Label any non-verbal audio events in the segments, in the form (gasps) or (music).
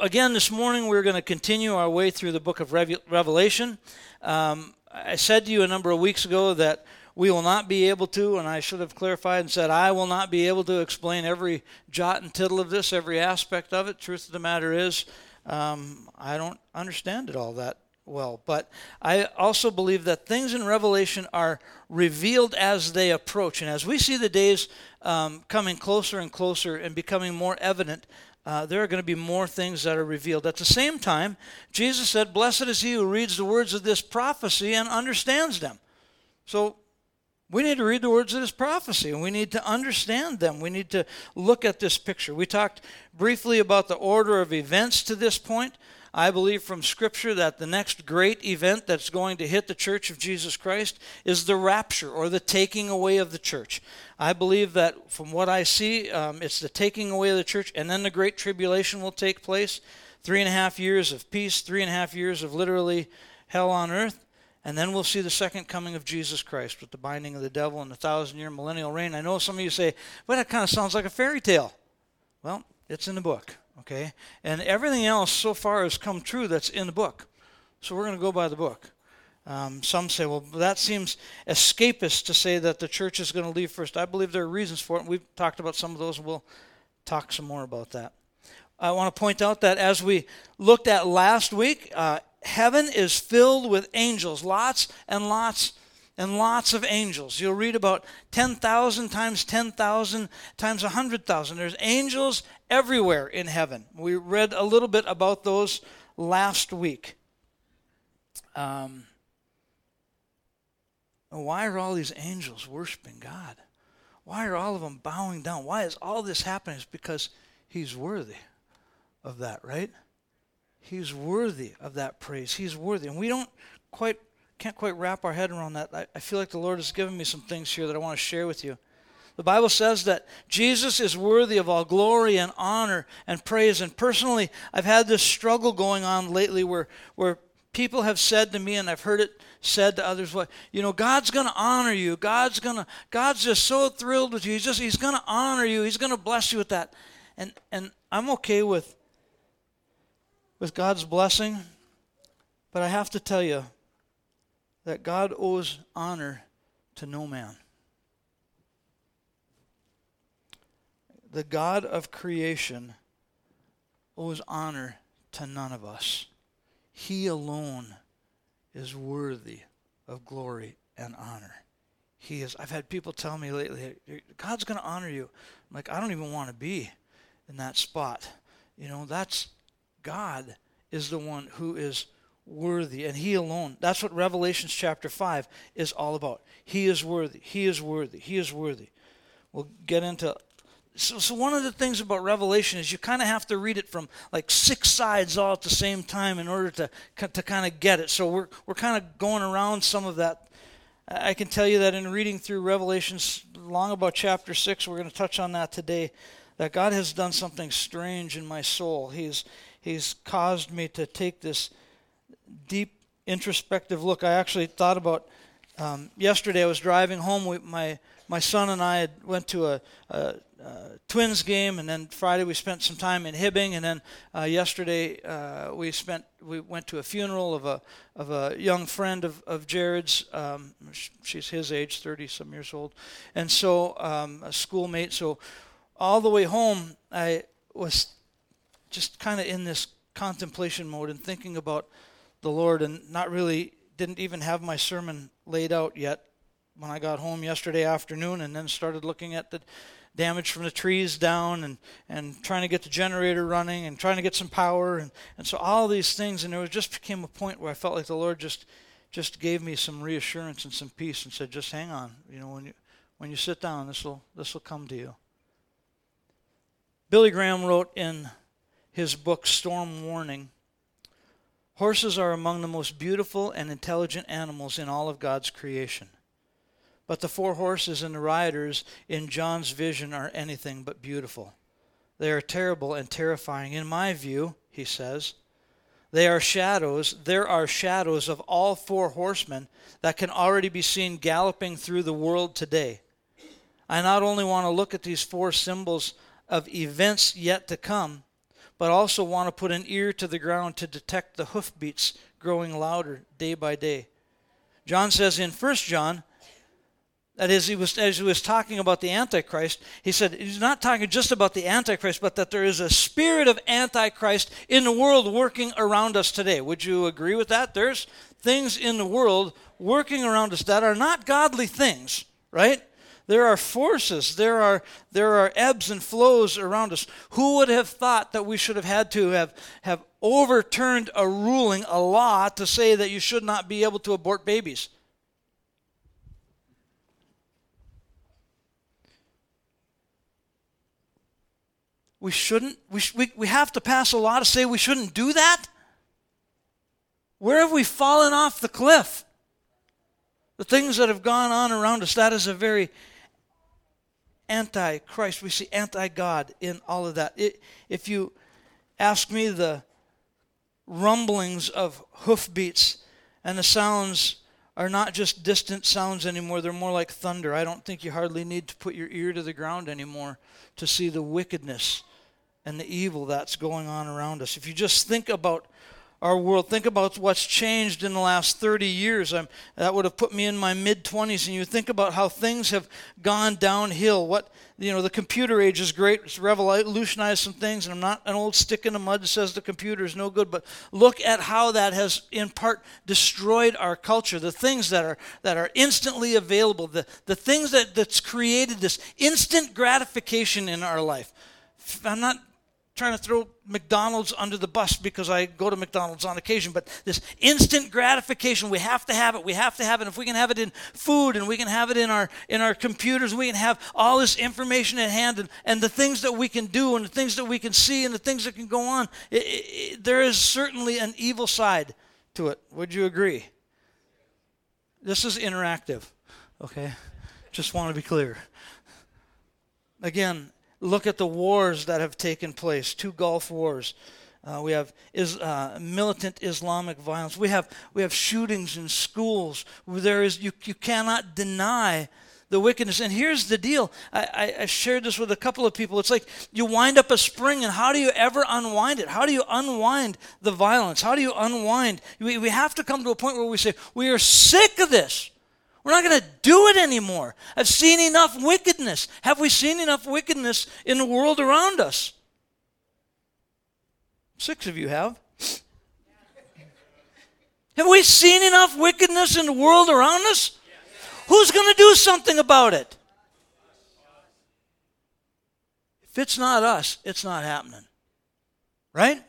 again, this morning we're going to continue our way through the book of Revelation. Um, I said to you a number of weeks ago that we will not be able to, and I should have clarified and said, I will not be able to explain every jot and tittle of this, every aspect of it. Truth of the matter is, um, I don't understand it all that well. But I also believe that things in Revelation are revealed as they approach. And as we see the days um, coming closer and closer and becoming more evident, uh, there are going to be more things that are revealed. At the same time, Jesus said, Blessed is he who reads the words of this prophecy and understands them. So we need to read the words of this prophecy and we need to understand them. We need to look at this picture. We talked briefly about the order of events to this point. I believe from Scripture that the next great event that's going to hit the church of Jesus Christ is the rapture or the taking away of the church. I believe that from what I see, um, it's the taking away of the church, and then the great tribulation will take place. Three and a half years of peace, three and a half years of literally hell on earth. And then we'll see the second coming of Jesus Christ with the binding of the devil and the thousand year millennial reign. I know some of you say, well, that kind of sounds like a fairy tale. Well, it's in the book, okay? And everything else so far has come true that's in the book. So we're going to go by the book. Um, some say, well, that seems escapist to say that the church is going to leave first. I believe there are reasons for it, we've talked about some of those, and we'll talk some more about that. I want to point out that as we looked at last week, uh, heaven is filled with angels, lots and lots and lots of angels. You'll read about 10,000 times 10,000 times 100,000. There's angels everywhere in heaven. We read a little bit about those last week. Um, why are all these angels worshiping God? Why are all of them bowing down? Why is all this happening? It's because He's worthy of that, right? He's worthy of that praise. He's worthy. And we don't quite can't quite wrap our head around that. I, I feel like the Lord has given me some things here that I want to share with you. The Bible says that Jesus is worthy of all glory and honor and praise. And personally, I've had this struggle going on lately where, where people have said to me, and I've heard it said to others, "What you know, God's going to honor you. God's to, God's just so thrilled with you. He's just, He's going to honor you. He's going to bless you with that." And and I'm okay with with God's blessing, but I have to tell you that God owes honor to no man. The God of creation owes honor to none of us. He alone is worthy of glory and honor. He is. I've had people tell me lately, God's going to honor you. I'm like, I don't even want to be in that spot. You know, that's God is the one who is worthy, and He alone. That's what Revelations chapter 5 is all about. He is worthy. He is worthy. He is worthy. We'll get into. So, so one of the things about Revelation is you kind of have to read it from like six sides all at the same time in order to to kind of get it. So we're we're kind of going around some of that. I can tell you that in reading through Revelations, long about chapter six, we're going to touch on that today. That God has done something strange in my soul. He's He's caused me to take this deep introspective look. I actually thought about um, yesterday. I was driving home. with my my son and I had went to a, a, a, Twins game, and then Friday we spent some time in Hibbing, and then uh, yesterday uh, we spent we went to a funeral of a of a young friend of of Jared's. Um, she's his age, thirty some years old, and so um, a schoolmate. So all the way home, I was just kind of in this contemplation mode and thinking about the Lord and not really didn't even have my sermon laid out yet. When I got home yesterday afternoon and then started looking at the damage from the trees down and, and trying to get the generator running and trying to get some power and, and so all these things. And there was just became a point where I felt like the Lord just just gave me some reassurance and some peace and said just hang on. You know when you when you sit down this will this will come to you. Billy Graham wrote in his book, Storm Warning. Horses are among the most beautiful and intelligent animals in all of God's creation. But the four horses and the riders in John's vision are anything but beautiful. They are terrible and terrifying. In my view, he says, they are shadows. There are shadows of all four horsemen that can already be seen galloping through the world today. I not only want to look at these four symbols of events yet to come, but also want to put an ear to the ground to detect the hoofbeats growing louder day by day. John says in 1 John, that is, he was, as he was talking about the Antichrist, he said he's not talking just about the Antichrist, but that there is a spirit of Antichrist in the world working around us today. Would you agree with that? There's things in the world working around us that are not godly things, right? There are forces, there are, there are ebbs and flows around us. Who would have thought that we should have had to have, have overturned a ruling, a law, to say that you should not be able to abort babies? we shouldn't, we, sh- we, we have to pass a law to say we shouldn't do that? Where have we fallen off the cliff? The things that have gone on around us, that is a very anti Christ. We see anti God in all of that. It, if you ask me, the rumblings of hoofbeats and the sounds are not just distant sounds anymore, they're more like thunder. I don't think you hardly need to put your ear to the ground anymore to see the wickedness and the evil that's going on around us. If you just think about our world, think about what's changed in the last 30 years. I'm, that would have put me in my mid 20s, and you think about how things have gone downhill. What you know, the computer age is great; it's revolutionized some things. And I'm not an old stick in the mud that says the computer is no good, but look at how that has, in part, destroyed our culture. The things that are that are instantly available, the the things that that's created this instant gratification in our life. I'm not trying to throw McDonald's under the bus because I go to McDonald's on occasion, but this instant gratification, we have to have it. We have to have it. If we can have it in food and we can have it in our in our computers, we can have all this information at hand and, and the things that we can do and the things that we can see and the things that can go on. It, it, there is certainly an evil side to it. Would you agree? This is interactive, okay? Just want to be clear. Again, Look at the wars that have taken place two Gulf wars. Uh, we have is, uh, militant Islamic violence. We have, we have shootings in schools. There is, you, you cannot deny the wickedness. And here's the deal I, I, I, shared this with a couple of people. It's like you wind up a spring, and how do you ever unwind it? How do you unwind the violence? How do you unwind? We, we have to come to a point where we say, We are sick of this. We're not going to do it anymore. I've seen enough wickedness. Have we seen enough wickedness in the world around us? Six of you have. Have we seen enough wickedness in the world around us? Who's going to do something about it? If it's not us, it's not happening. Right?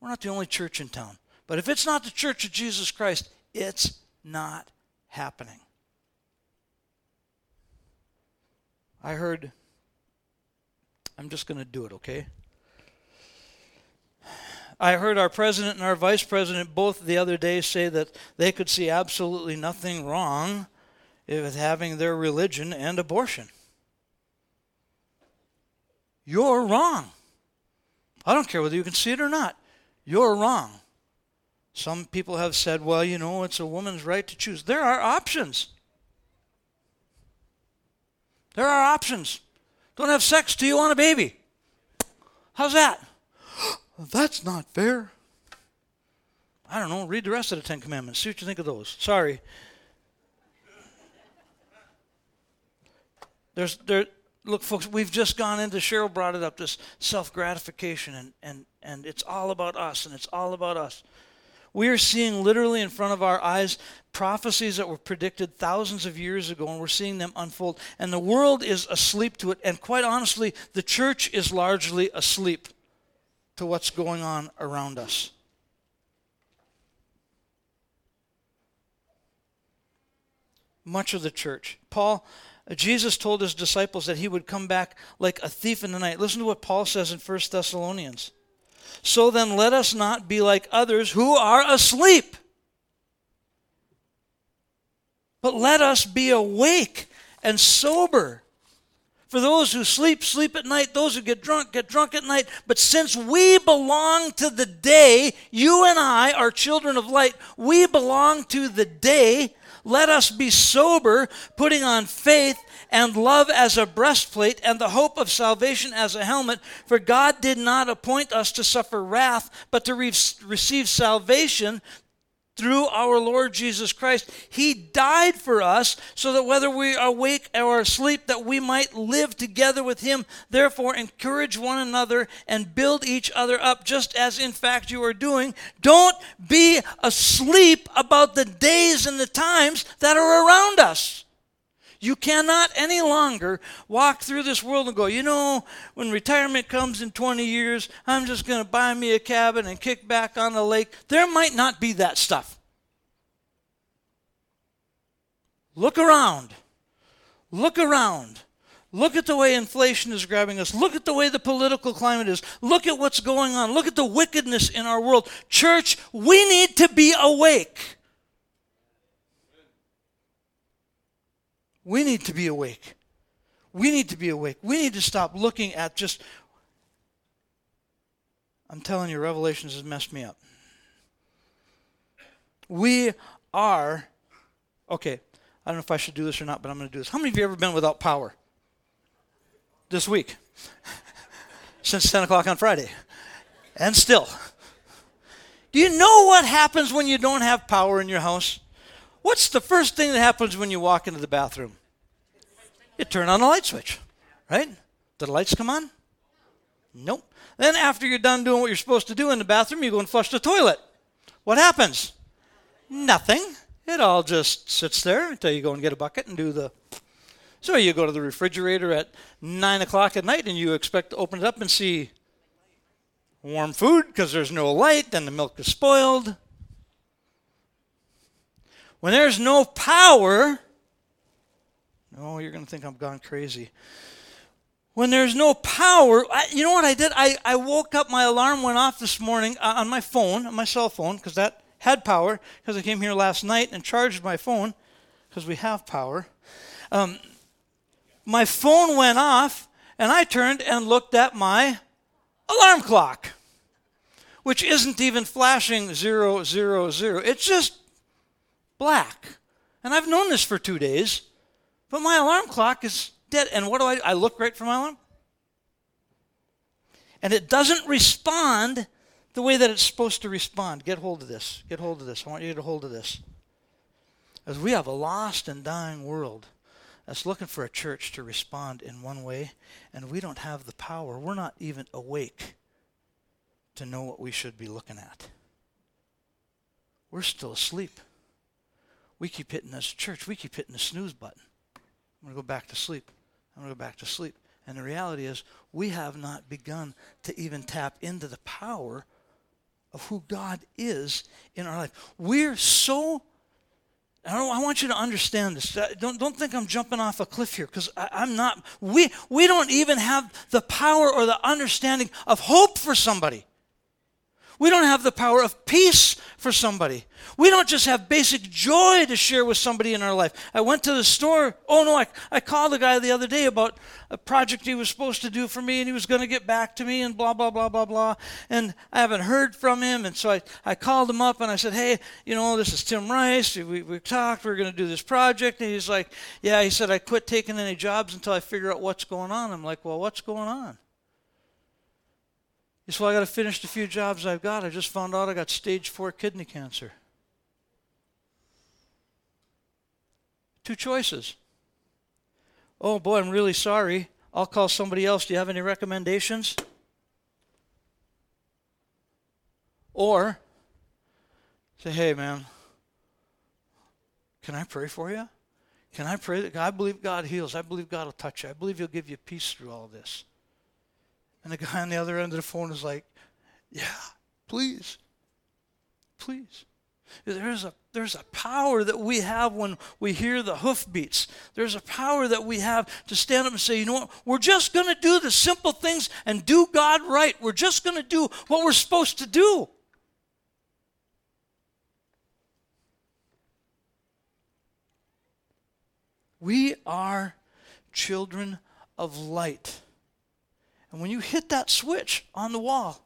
We're not the only church in town. But if it's not the church of Jesus Christ, it's not happening. I heard, I'm just going to do it, okay? I heard our president and our vice president both the other day say that they could see absolutely nothing wrong with having their religion and abortion. You're wrong. I don't care whether you can see it or not. You're wrong. Some people have said, well, you know, it's a woman's right to choose. There are options. There are options. Don't have sex till you want a baby. How's that? (gasps) That's not fair. I don't know. Read the rest of the Ten Commandments. See what you think of those. Sorry. There's there. Look, folks, we've just gone into. Cheryl brought it up. This self gratification, and and and it's all about us, and it's all about us. We are seeing literally in front of our eyes prophecies that were predicted thousands of years ago, and we're seeing them unfold. And the world is asleep to it. And quite honestly, the church is largely asleep to what's going on around us. Much of the church. Paul, Jesus told his disciples that he would come back like a thief in the night. Listen to what Paul says in 1 Thessalonians. So then let us not be like others who are asleep. But let us be awake and sober. For those who sleep, sleep at night. Those who get drunk, get drunk at night. But since we belong to the day, you and I are children of light, we belong to the day. Let us be sober, putting on faith and love as a breastplate, and the hope of salvation as a helmet. For God did not appoint us to suffer wrath, but to re- receive salvation through our Lord Jesus Christ. He died for us so that whether we are awake or asleep, that we might live together with him. Therefore, encourage one another and build each other up, just as in fact you are doing. Don't be asleep about the days and the times that are around us. You cannot any longer walk through this world and go, you know, when retirement comes in 20 years, I'm just going to buy me a cabin and kick back on the lake. There might not be that stuff. Look around. Look around. Look at the way inflation is grabbing us. Look at the way the political climate is. Look at what's going on. Look at the wickedness in our world. Church, we need to be awake. We need to be awake. We need to be awake. We need to stop looking at just. I'm telling you, Revelations has messed me up. We are. Okay, I don't know if I should do this or not, but I'm going to do this. How many of you ever been without power? This week. (laughs) Since 10 o'clock on Friday. And still. Do you know what happens when you don't have power in your house? What's the first thing that happens when you walk into the bathroom? You turn on the light switch, right? Do the lights come on? Nope. Then, after you're done doing what you're supposed to do in the bathroom, you go and flush the toilet. What happens? Nothing. It all just sits there until you go and get a bucket and do the. So you go to the refrigerator at 9 o'clock at night and you expect to open it up and see warm food because there's no light and the milk is spoiled. When there's no power, no, you're going to think I'm gone crazy. When there's no power, I, you know what I did? I, I woke up, my alarm went off this morning uh, on my phone, on my cell phone, because that had power, because I came here last night and charged my phone, because we have power. Um, my phone went off, and I turned and looked at my alarm clock, which isn't even flashing zero, zero, zero. It's just black. And I've known this for two days, but my alarm clock is dead. And what do I do? I look right for my alarm? And it doesn't respond the way that it's supposed to respond. Get hold of this. Get hold of this. I want you to get hold of this. As we have a lost and dying world that's looking for a church to respond in one way, and we don't have the power. We're not even awake to know what we should be looking at. We're still asleep. We keep hitting this church, we keep hitting the snooze button. I'm going to go back to sleep. I'm going to go back to sleep. And the reality is, we have not begun to even tap into the power of who God is in our life. We're so I, don't, I want you to understand this. Uh, don't, don't think I'm jumping off a cliff here because I'm not. We, we don't even have the power or the understanding of hope for somebody. We don't have the power of peace for somebody. We don't just have basic joy to share with somebody in our life. I went to the store. Oh, no, I, I called the guy the other day about a project he was supposed to do for me, and he was going to get back to me, and blah, blah, blah, blah, blah. And I haven't heard from him. And so I, I called him up and I said, Hey, you know, this is Tim Rice. We, we talked. We are going to do this project. And he's like, Yeah, he said, I quit taking any jobs until I figure out what's going on. I'm like, Well, what's going on? He said, Well, I got to finish the few jobs I've got. I just found out I got stage four kidney cancer. Two choices. Oh boy, I'm really sorry. I'll call somebody else. Do you have any recommendations? Or say, hey, man, can I pray for you? Can I pray that I believe God heals? I believe God will touch you. I believe He'll give you peace through all this. And the guy on the other end of the phone is like, Yeah, please. Please. There's a, there's a power that we have when we hear the hoofbeats. There's a power that we have to stand up and say, you know what? We're just going to do the simple things and do God right. We're just going to do what we're supposed to do. We are children of light. And when you hit that switch on the wall,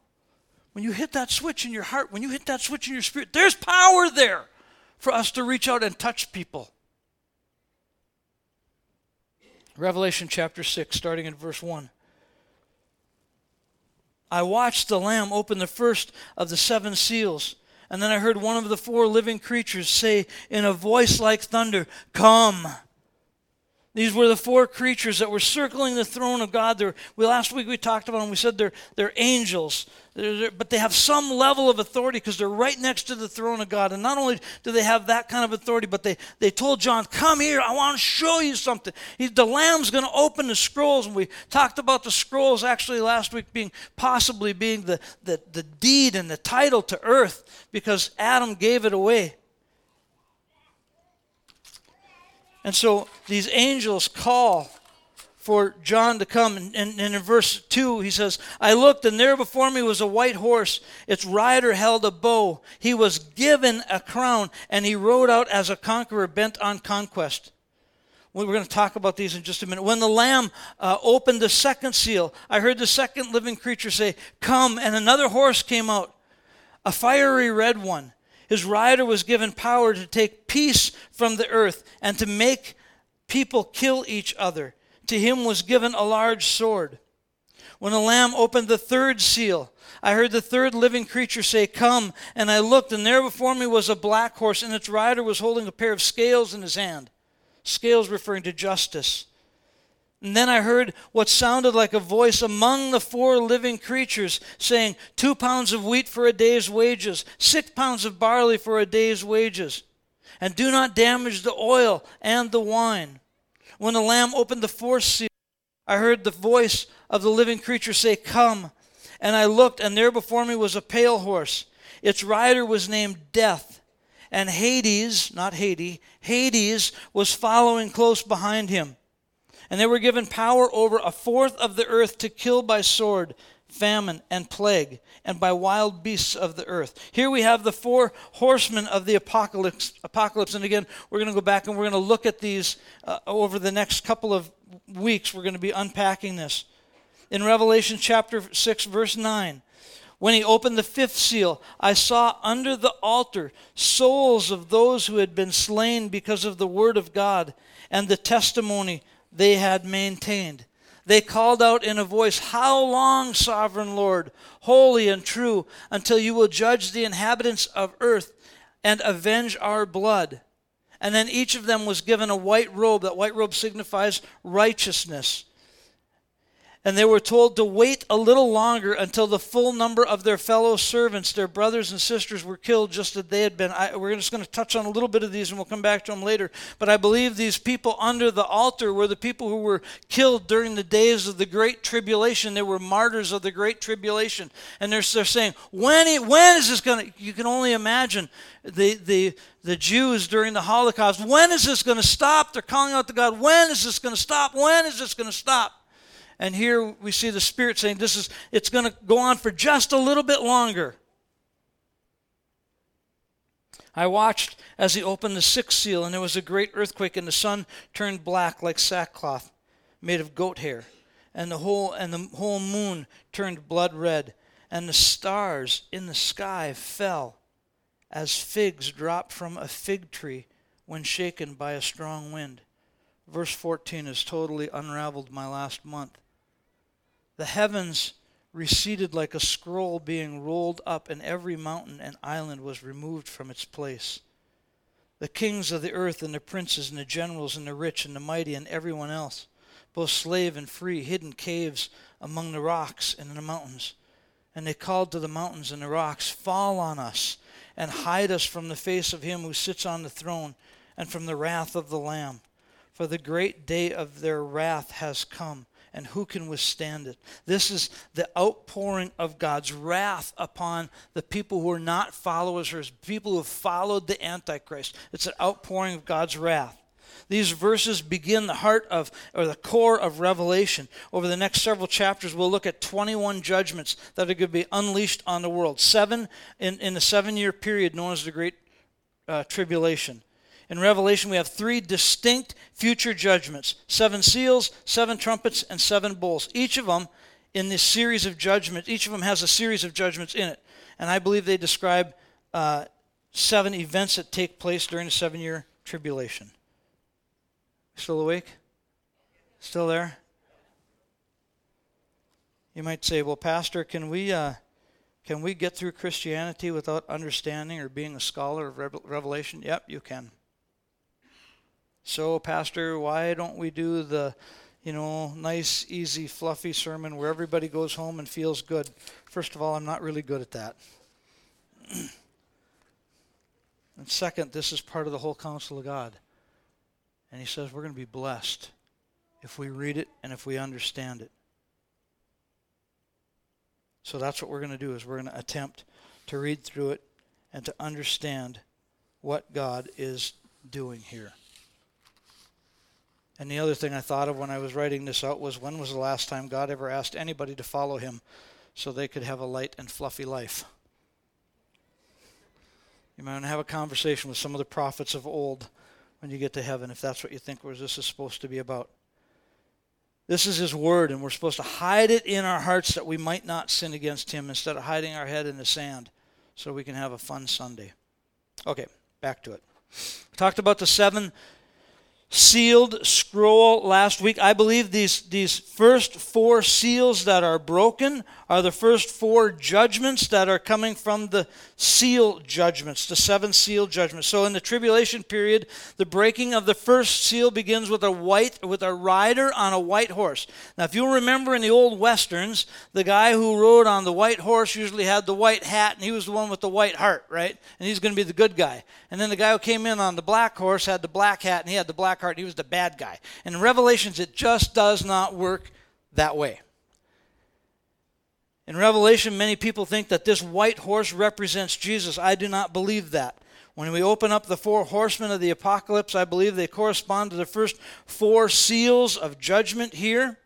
when you hit that switch in your heart, when you hit that switch in your spirit, there's power there for us to reach out and touch people. Revelation chapter 6, starting in verse 1. I watched the Lamb open the first of the seven seals. And then I heard one of the four living creatures say in a voice like thunder, Come. These were the four creatures that were circling the throne of God. They're, we, last week we talked about them. We said they're, they're angels, they're, they're, but they have some level of authority because they're right next to the throne of God. And not only do they have that kind of authority, but they, they told John, Come here, I want to show you something. He, the Lamb's going to open the scrolls. And we talked about the scrolls actually last week being possibly being the, the, the deed and the title to earth because Adam gave it away. And so these angels call for John to come. And, and, and, in verse 2, he says, I looked, and there before me was a white horse. Its rider held a bow. He was given a crown, and he rode out as a conqueror bent on conquest. We're going to talk about these in just a minute. When the Lamb uh, opened the second seal, I heard the second living creature say, Come, and another horse came out, a fiery red one. His rider was given power to take peace from the earth and to make people kill each other. To him was given a large sword. When the Lamb opened the third seal, I heard the third living creature say, Come. And I looked, and there before me was a black horse, and its rider was holding a pair of scales in his hand. Scales referring to justice. And then I heard what sounded like a voice among the four living creatures saying, Two pounds of wheat for a day's wages, six pounds of barley for a day's wages. And do not damage the oil and the wine. When the Lamb opened the fourth seal, I heard the voice of the living creature say, Come. And I looked, and there before me was a pale horse. Its rider was named Death. And Hades, not Haiti, Hades was following close behind him. And they were given power over a fourth of the earth to kill by sword, famine, and plague, and by wild beasts of the earth. Here we have the four horsemen of the apocalypse. apocalypse. And again, we're going to go back and we're going to look at these uh, over the next couple of weeks. We're going to be unpacking this. In Revelation chapter 6, verse 9, when he opened the fifth seal, I saw under the altar souls of those who had been slain because of the word of God and the testimony they had maintained. They called out in a voice, How long, sovereign Lord, holy and true, until you will judge the inhabitants of earth and avenge our blood? And then each of them was given a white robe. That white robe signifies righteousness and they were told to wait a little longer until the full number of their fellow servants, their brothers and sisters, were killed just as they had been. I, we're just going to touch on a little bit of these and we'll come back to them later. But I believe these people under the altar were the people who were killed during the days of the Great Tribulation. They were martyrs of the Great Tribulation. And they're, they're saying, when, when is this going to, you can only imagine the, the, the Jews during the Holocaust, when is this going to stop? They're calling out to God, when is this going to stop? When is this going to stop? And here we see the Spirit saying, This is it's going to go on for just a little bit longer. I watched as he opened the sixth seal, and there was a great earthquake, and the sun turned black like sackcloth made of goat hair, and the whole and the whole moon turned blood red, and the stars in the sky fell as figs drop from a fig tree when shaken by a strong wind. Verse 14 has totally unraveled my last month. The heavens receded like a scroll being rolled up, and every mountain and island was removed from its place. The kings of the earth, and the princes, and the generals, and the rich, and the mighty, and everyone else, both slave and free, hid in caves among the rocks and in the mountains. And they called to the mountains and the rocks, Fall on us, and hide us from the face of him who sits on the throne, and from the wrath of the Lamb. For the great day of their wrath has come and who can withstand it? This is the outpouring of God's wrath upon the people who are not followers, or people who have followed the Antichrist. It's an outpouring of God's wrath. These verses begin the heart of, or the core of Revelation. Over the next several chapters, we'll look at 21 judgments that are going to be unleashed on the world. Seven in, in the seven year period known as the Great uh, Tribulation. In Revelation, we have three distinct future judgments seven seals, seven trumpets, and seven bowls. Each of them in this series of judgments, each of them has a series of judgments in it. And I believe they describe uh, seven events that take place during the seven year tribulation. Still awake? Still there? You might say, "Well, Pastor, can we uh, can we get through Christianity without understanding or being a scholar of Revelation?" Yep, you can. So, Pastor, why don't we do the, you know, nice, easy, fluffy sermon where everybody goes home and feels good? First of all, I'm not really good at that. (clears throat) and second, this is part of the whole counsel of God. And He says we're going to be blessed if we read it and if we understand it. So that's what we're going to do is we're going to attempt to read through it and to understand what God is doing here. And the other thing I thought of when I was writing this out was when was the last time God ever asked anybody to follow him so they could have a light and fluffy life? You might want to have a conversation with some of the prophets of old when you get to heaven, if that's what you think this is supposed to be about. This is His Word, and we're supposed to hide it in our hearts that we might not sin against Him instead of hiding our head in the sand so we can have a fun Sunday. Okay, back to it. We talked about the seven sealed scroll last week. I believe these, these first four seals that are broken are the first four judgments that are coming from the seal judgments, the seven seal judgments. So in the tribulation period, the breaking of the first seal begins with a white with a rider on a white horse. Now if you remember in the old westerns, the guy who rode on the white horse usually had the white hat and he was the one with the white heart, right? And he's going to be the good guy. And then the guy who came in on the black horse had the black hat and he had the black heart he was the bad guy. And in Revelations it just does not work that way. In Revelation, many people think that this white horse represents Jesus. I do not believe that. When we open up the four horsemen of the apocalypse, I believe they correspond to the first four seals of judgment here.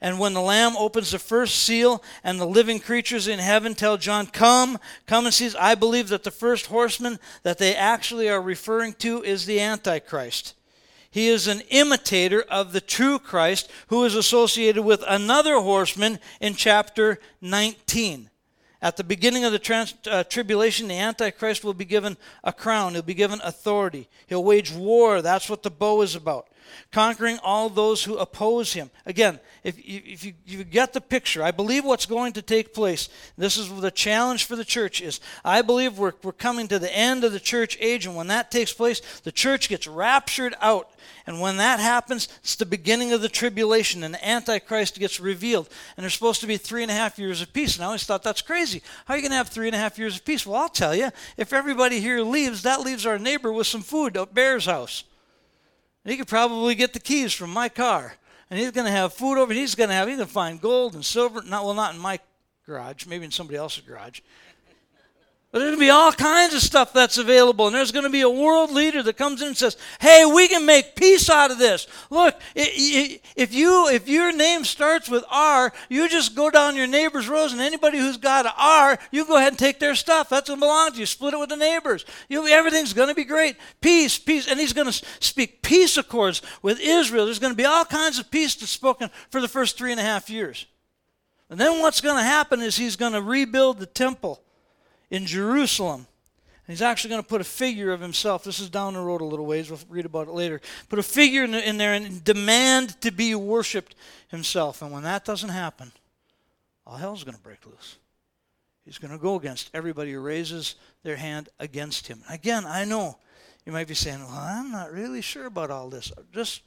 And when the Lamb opens the first seal and the living creatures in heaven tell John, Come, come and see, I believe that the first horseman that they actually are referring to is the Antichrist. He is an imitator of the true Christ who is associated with another horseman in chapter 19. At the beginning of the trans, uh, tribulation, the Antichrist will be given a crown. He'll be given authority. He'll wage war. That's what the bow is about. Conquering all those who oppose him. Again, if, if, you, you get the picture, I believe what's going to take place, this is the challenge for the church is, I believe we're, we're coming to the end of the church age, and when that takes place, the church gets raptured out and when that happens, it's the beginning of the tribulation, and the Antichrist gets revealed. And there's supposed to be three and a half years of peace. And I always thought that's crazy. How are you going to have three and a half years of peace? Well, I'll tell you. If everybody here leaves, that leaves our neighbor with some food at Bear's house. He could probably get the keys from my car. And he's going to have food over. He's going to have. He's going to find gold and silver. Not well, not in my garage. Maybe in somebody else's garage. There's going to be all kinds of stuff that's available. And there's going to be a world leader that comes in and says, hey, we can make peace out of this. Look, if, you, if your name starts with R, you just go down your neighbor's rows, and anybody who's got an R, you go ahead and take their stuff. That's what belongs to you. Split it with the neighbors. You, everything's going to be great. Peace, peace. And he's going to speak peace accords with Israel. There's going to be all kinds of peace that's spoken for the first three and a half years. And then what's going to happen is he's going to rebuild the temple in Jerusalem. And he's actually going to put a figure of himself. This is down the road a little ways. We'll read about it later. Put a figure in, in there and demand to be worshiped himself. And when that doesn't happen, all hell's going to break loose. He's going to go against everybody who raises their hand against him. Again, I know you might be saying, well, I'm not really sure about all this. Just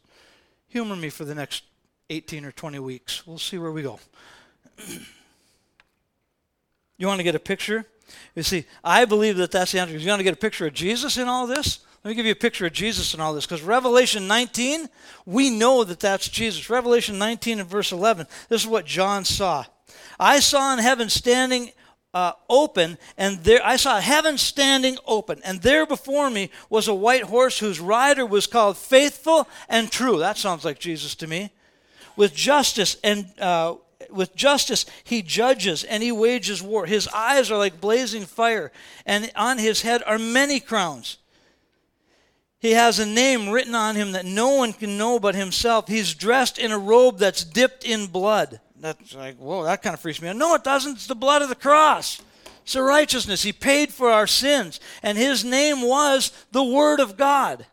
humor me for the next 18 or 20 weeks. We'll see where we go. (clears throat) you want to get a picture? You see, I believe that that's the answer. You want to get a picture of Jesus in all this? Let me give you a picture of Jesus in all this. Because Revelation 19, we know that that's Jesus. Revelation 19 and verse 11, this is what John saw. I saw in heaven standing uh, open, and there I saw heaven standing open, and there before me was a white horse whose rider was called Faithful and True. That sounds like Jesus to me. With justice and uh, with justice he judges and he wages war. His eyes are like blazing fire, and on his head are many crowns. He has a name written on him that no one can know but himself. He's dressed in a robe that's dipped in blood. That's like, whoa, that kind of freaks me out. No, it doesn't. It's the blood of the cross. It's the righteousness. He paid for our sins, and his name was the Word of God.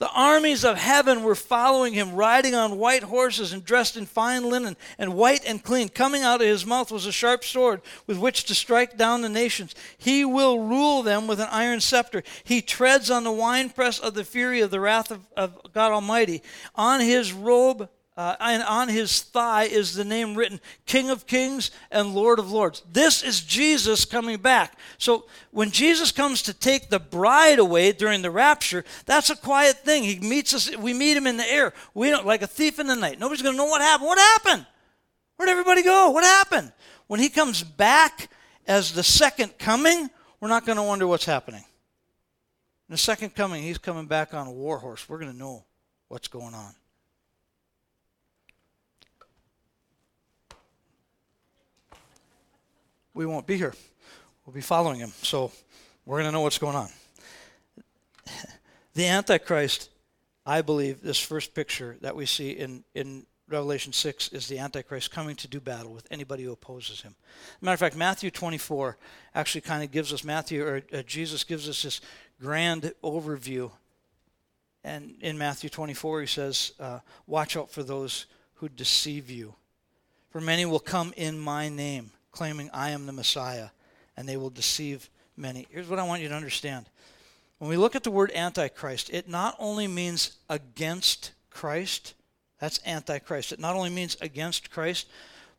The armies of heaven were following him, riding on white horses and dressed in fine linen and white and clean. Coming out of his mouth was a sharp sword with which to strike down the nations. He will rule them with an iron scepter. He treads on the winepress of the fury of the wrath of, of God Almighty. On his robe uh, and on his thigh is the name written King of Kings and Lord of Lords. This is Jesus coming back. So when Jesus comes to take the bride away during the rapture, that's a quiet thing. He meets us, we meet him in the air. We don't like a thief in the night. Nobody's going to know what happened. What happened? Where'd everybody go? What happened? When he comes back as the second coming, we're not going to wonder what's happening. In the second coming, he's coming back on a war horse. We're going to know what's going on. We won't be here. We'll be following him. So we're going to know what's going on. The Antichrist, I believe, this first picture that we see in, in Revelation 6 is the Antichrist coming to do battle with anybody who opposes him. matter of fact, Matthew 24 actually kind of gives us, Matthew, or uh, Jesus gives us this grand overview. And in Matthew 24, he says, uh, Watch out for those who deceive you. For many will come in my name claiming, I am the Messiah, and they will deceive many. Here's what I want you to understand. When we look at the word Antichrist, it not only means against Christ, that's Antichrist. It not only means against Christ,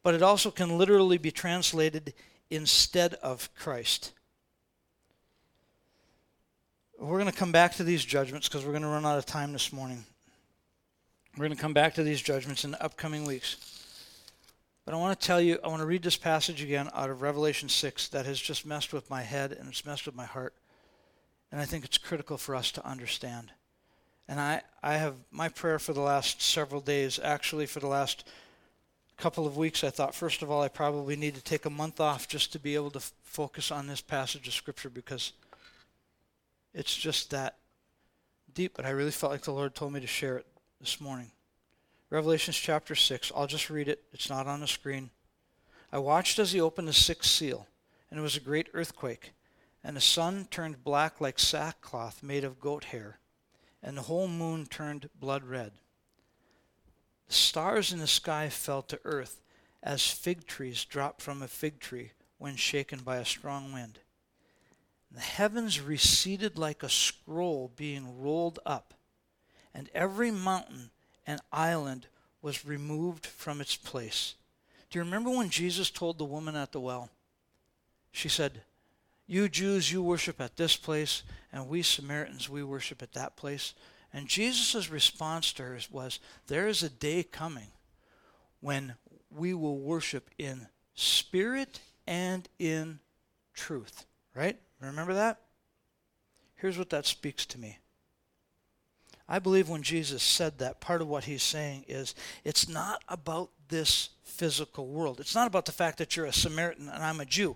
but it also can literally be translated instead of Christ. We're going to come back to these judgments because we're going to run out of time this morning. We're going to come back to these judgments in the upcoming weeks. But I want to tell you, I want to read this passage again out of Revelation 6 that has just messed with my head and it's messed with my heart. And I think it's critical for us to understand. And I, I have my prayer for the last several days, actually for the last couple of weeks, I thought, first of all, I probably need to take a month off just to be able to f- focus on this passage of Scripture because it's just that deep. But I really felt like the Lord told me to share it this morning. Revelations chapter 6. I'll just read it, it's not on the screen. I watched as he opened the sixth seal, and it was a great earthquake, and the sun turned black like sackcloth made of goat hair, and the whole moon turned blood red. The stars in the sky fell to earth as fig trees drop from a fig tree when shaken by a strong wind. The heavens receded like a scroll being rolled up, and every mountain an island was removed from its place. Do you remember when Jesus told the woman at the well? She said, You Jews, you worship at this place, and we Samaritans, we worship at that place. And Jesus' response to her was, There is a day coming when we will worship in spirit and in truth. Right? Remember that? Here's what that speaks to me. I believe when Jesus said that, part of what he's saying is it's not about this physical world. It's not about the fact that you're a Samaritan and I'm a Jew.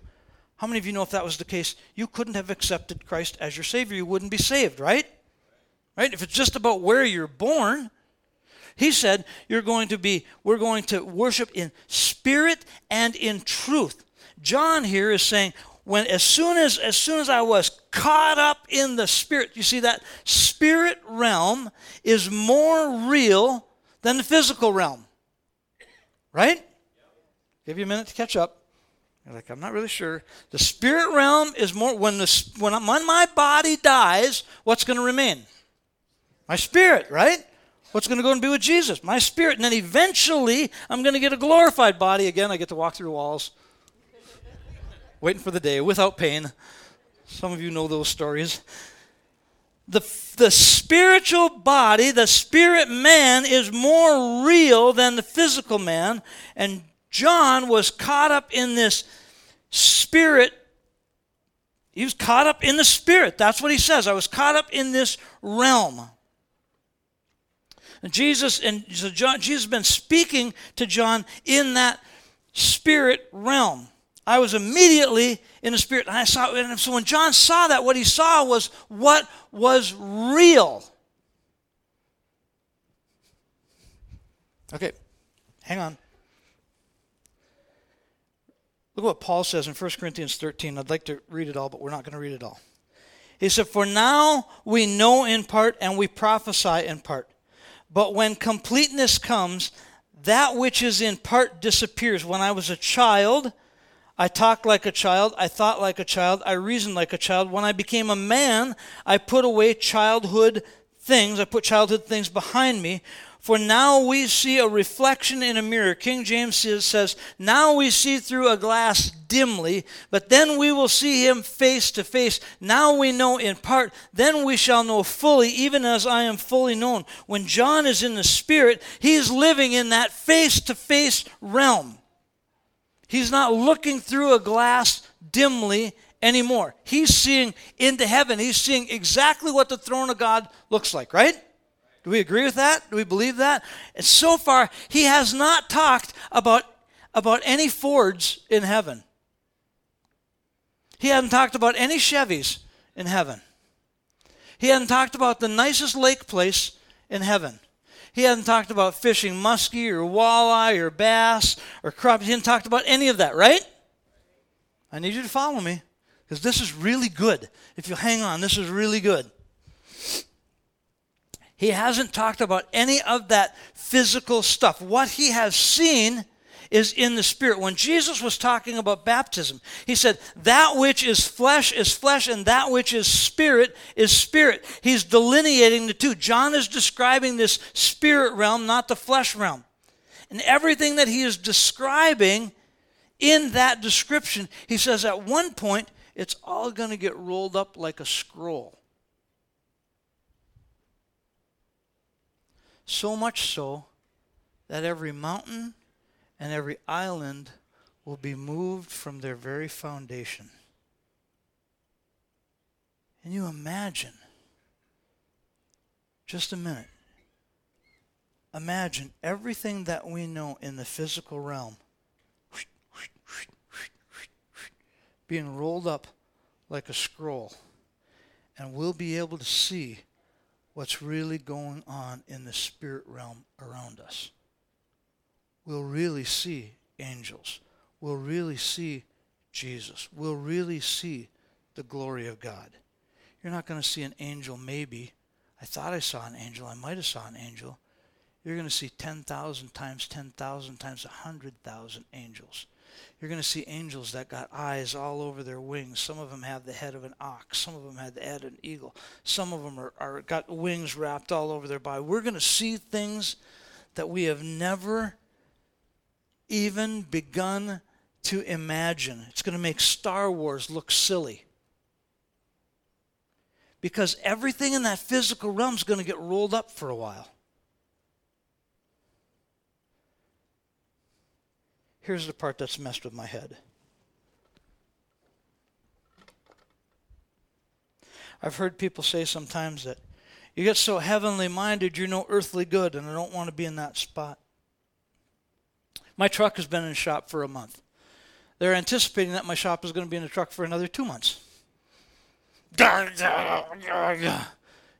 How many of you know if that was the case, you couldn't have accepted Christ as your Savior? You wouldn't be saved, right? Right? If it's just about where you're born, he said you're going to be, we're going to worship in spirit and in truth. John here is saying, when as soon as as soon as I was caught up in the spirit, you see that spirit realm is more real than the physical realm. Right? Give you a minute to catch up. You're like, I'm not really sure. The spirit realm is more when the when, when my body dies, what's going to remain? My spirit, right? What's going to go and be with Jesus? My spirit. And then eventually, I'm going to get a glorified body again. I get to walk through walls waiting for the day without pain. Some of you know those stories. The, the spiritual body, the spirit man, is more real than the physical man. And John was caught up in this spirit. He was caught up in the spirit. That's what he says. I was caught up in this realm. And Jesus and so John, Jesus has been speaking to John in that spirit realm. I was immediately in the spirit. And I saw, and so when John saw that, what he saw was what was real. Okay, hang on. Look what Paul says in 1 Corinthians 13. I'd like to read it all, but we're not going to read it all. He said, For now we know in part and we prophesy in part. But when completeness comes, that which is in part disappears. When I was a child, I talked like a child, I thought like a child, I reasoned like a child. When I became a man, I put away childhood things, I put childhood things behind me. For now we see a reflection in a mirror. King James says, Now we see through a glass dimly, but then we will see him face to face. Now we know in part, then we shall know fully, even as I am fully known. When John is in the Spirit, he's living in that face to face realm. He's not looking through a glass dimly anymore. He's seeing into heaven. He's seeing exactly what the throne of God looks like, right? Do we agree with that? Do we believe that? And so far, he has not talked about, about any Fords in heaven. He hasn't talked about any Chevys in heaven. He hasn't talked about the nicest lake place in heaven. He hasn't talked about fishing muskie or walleye or bass or crappie. He hasn't talked about any of that, right? I need you to follow me because this is really good. If you hang on, this is really good. He hasn't talked about any of that physical stuff. What he has seen is in the spirit. When Jesus was talking about baptism, he said, That which is flesh is flesh, and that which is spirit is spirit. He's delineating the two. John is describing this spirit realm, not the flesh realm. And everything that he is describing in that description, he says at one point, it's all going to get rolled up like a scroll. So much so that every mountain and every island will be moved from their very foundation. Can you imagine? Just a minute. Imagine everything that we know in the physical realm being rolled up like a scroll. And we'll be able to see what's really going on in the spirit realm around us. We'll really see angels. We'll really see Jesus. We'll really see the glory of God. You're not going to see an angel, maybe. I thought I saw an angel. I might have saw an angel. You're going to see 10,000 times 10,000 times 100,000 angels. You're going to see angels that got eyes all over their wings. Some of them have the head of an ox. Some of them have the head of an eagle. Some of them are, are got wings wrapped all over their body. We're going to see things that we have never even begun to imagine. It's going to make Star Wars look silly. Because everything in that physical realm is going to get rolled up for a while. Here's the part that's messed with my head. I've heard people say sometimes that you get so heavenly minded, you're no earthly good, and I don't want to be in that spot. My truck has been in the shop for a month. They're anticipating that my shop is going to be in the truck for another two months. (laughs)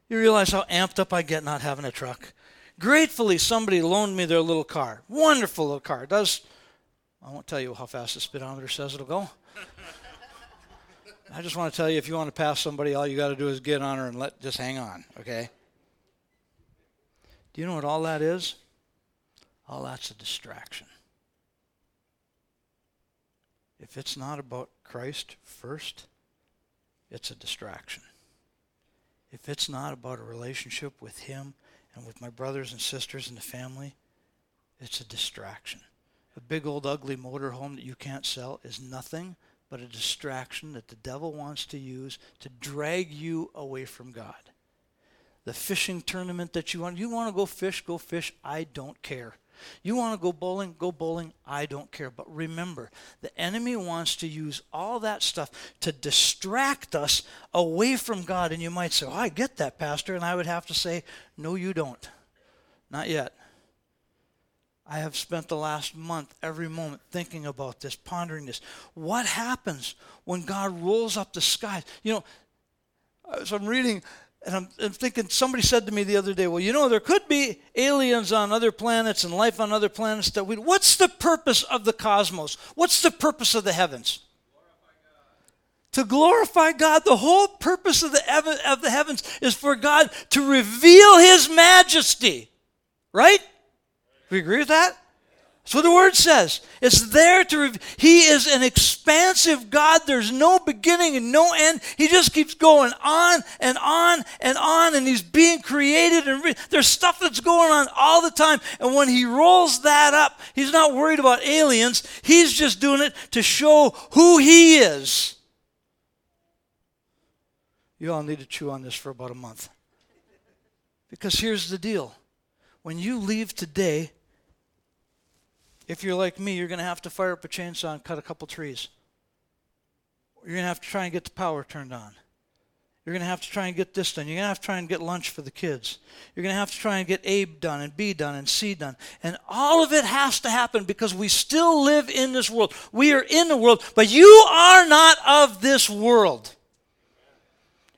You realize how amped up I get not having a truck. Gratefully, somebody loaned me their little car. Wonderful little car. It does I won't tell you how fast the speedometer says it'll go. I just want to tell you if you want to pass somebody, all you got to do is get on her and let just hang on, okay? Do you know what all that is? All that's a distraction. If it's not about Christ first, it's a distraction. If it's not about a relationship with Him and with my brothers and sisters in the family, it's a distraction. A big old ugly motorhome that you can't sell is nothing but a distraction that the devil wants to use to drag you away from God. The fishing tournament that you want, you want to go fish, go fish. I don't care. You want to go bowling, go bowling. I don't care. But remember, the enemy wants to use all that stuff to distract us away from God. And you might say, oh, I get that, Pastor. And I would have to say, no, you don't. Not yet. I have spent the last month, every moment, thinking about this, pondering this. What happens when God rolls up the skies? You know, so I'm reading, and I'm, I'm, thinking, somebody said to me the other day, well, you know, there could be aliens on other planets and life on other planets that we. What's the purpose of the cosmos? What's the purpose of the heavens? to glorify God. The whole purpose of the, of the heavens is for God to reveal his majesty. Right? We agree with that? That's what the word says. It's there to. He is an expansive God. There's no beginning and no end. He just keeps going on and on and on, and He's being created. And re- there's stuff that's going on all the time. And when He rolls that up, He's not worried about aliens. He's just doing it to show who He is. You all need to chew on this for about a month. Because here's the deal when you leave today, if you're like me, you're going to have to fire up a chainsaw and cut a couple trees. You're going to have to try and get the power turned on. You're going to have to try and get this done. You're going to have to try and get lunch for the kids. You're going to have to try and get A done and B done and C done. And all of it has to happen because we still live in this world. We are in the world, but you are not of this world.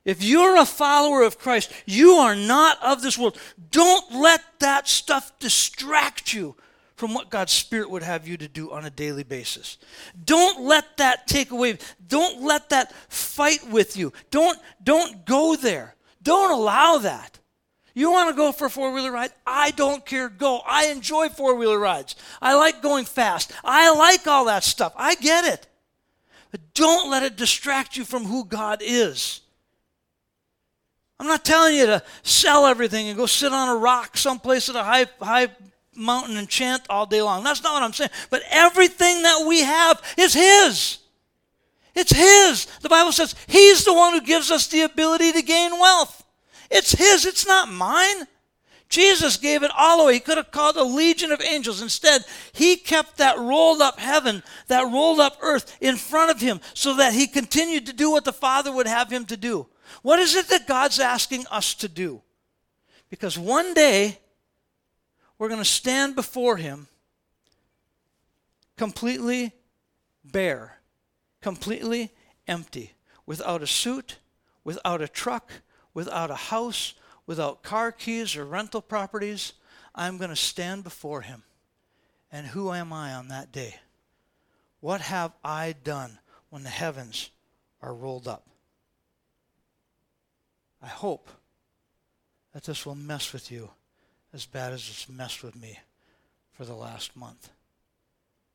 If you're a follower of Christ, you are not of this world. Don't let that stuff distract you from what God's Spirit would have you to do on a daily basis. Don't let that take away. Don't let that fight with you. Don't, don't go there. Don't allow that. You want to go for a four wheeler ride? I don't care. Go. I enjoy four wheeler rides. I like going fast. I like all that stuff. I get it. But don't let it distract you from who God is. I'm not telling you to sell everything and go sit on a rock someplace at a high, high mountain and chant all day long. That's not what I'm saying. But everything that we have is His. It's His. The Bible says He's the one who gives us the ability to gain wealth. It's His, it's not mine. Jesus gave it all away. He could have called a legion of angels. Instead, He kept that rolled up heaven, that rolled up earth in front of Him so that He continued to do what the Father would have Him to do. What is it that God's asking us to do? Because one day, we're going to stand before Him completely bare, completely empty, without a suit, without a truck, without a house, without car keys or rental properties. I'm going to stand before Him. And who am I on that day? What have I done when the heavens are rolled up? I hope that this will mess with you as bad as it's messed with me for the last month.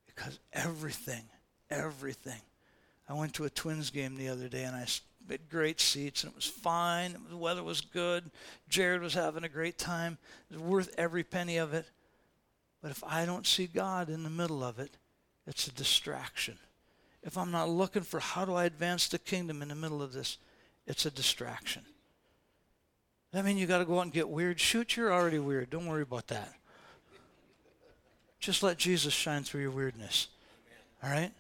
Because everything, everything. I went to a Twins game the other day and I had great seats and it was fine. The weather was good. Jared was having a great time. It was worth every penny of it. But if I don't see God in the middle of it, it's a distraction. If I'm not looking for how do I advance the kingdom in the middle of this, it's a distraction. That mean you got to go out and get weird? Shoot, you're already weird. Don't worry about that. Just let Jesus shine through your weirdness. All right?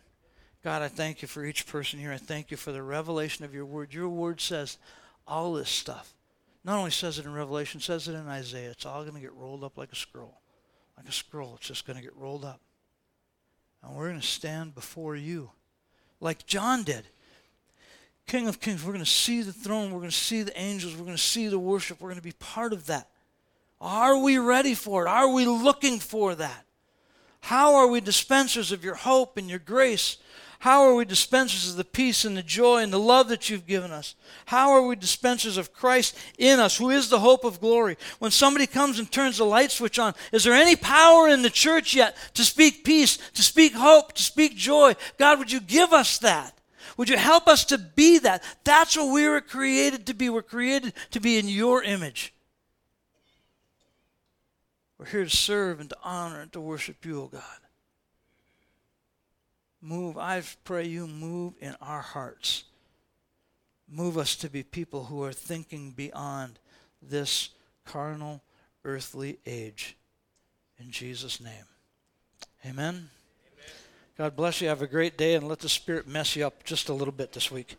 God, I thank you for each person here. I thank you for the revelation of your word. Your word says all this stuff. Not only says it in Revelation, says it in Isaiah. It's all going to get rolled up like a scroll. Like a scroll. It's just going to get rolled up. And we're going to stand before you like John did. King of Kings. We're going to see the throne. We're going to see the angels. We're going to see the worship. We're going to be part of that. Are we ready for it? Are we looking for that? How are we dispensers of your hope and your grace? How are we dispensers of the peace and the joy and the love that you've given us? How are we dispensers of Christ in us, who is the hope of glory? When somebody comes and turns the light switch on, is there any power in the church yet to speak peace, to speak hope, to speak joy? God, would you give us that? Would you help us to be that? That's what we were created to be. We're created to be in your image. We're here to serve and to honor and to worship you, O oh God. Move, I pray you move in our hearts. Move us to be people who are thinking beyond this carnal, earthly age. In Jesus' name. Amen. God bless you. Have a great day, and let the Spirit mess you up just a little bit this week.